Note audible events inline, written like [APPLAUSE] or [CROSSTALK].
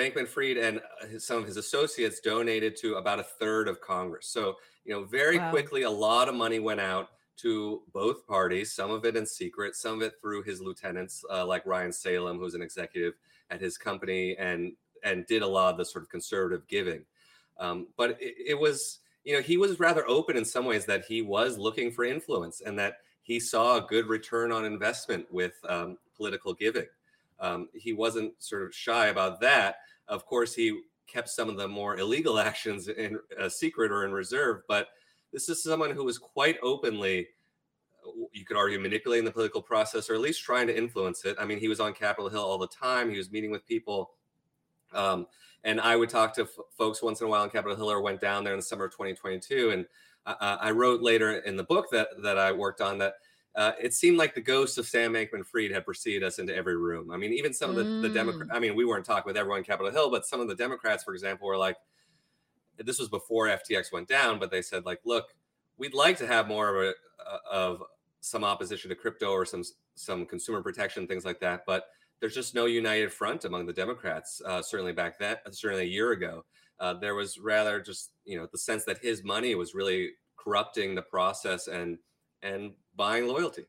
Bankman Fried and uh, some of his associates donated to about a third of Congress. So, you know, very wow. quickly, a lot of money went out to both parties, some of it in secret, some of it through his lieutenants, uh, like Ryan Salame, who's an executive at his company and and did a lot of the sort of conservative giving. Um, but it, it was, you know, he was rather open in some ways that he was looking for influence and that he saw a good return on investment with um, political giving. Um, he wasn't sort of shy about that. Of course, he kept some of the more illegal [LAUGHS] actions in uh, secret or in reserve, but this is someone who was quite openly, you could argue, manipulating the political process or at least trying to influence it. I mean, he was on Capitol Hill all the time. He was meeting with people. Um, and I would talk to f- folks once in a while on Capitol Hill or went down there in the summer of 2022. And I wrote later in the book that that I worked on that uh, it seemed like the ghost of Sam Bankman-Fried had preceded us into every room. I mean, even some of the, mm. the Democrats. I mean, we weren't talking with everyone on Capitol Hill, but some of the Democrats, for example, were like, "This was before FTX went down," but they said, like, "Look, we'd like to have more of a uh, of some opposition to crypto or some some consumer protection things like that, but." There's just no united front among the Democrats. Uh, certainly back then, certainly a year ago, uh, there was rather just you know the sense that his money was really corrupting the process and and buying loyalty.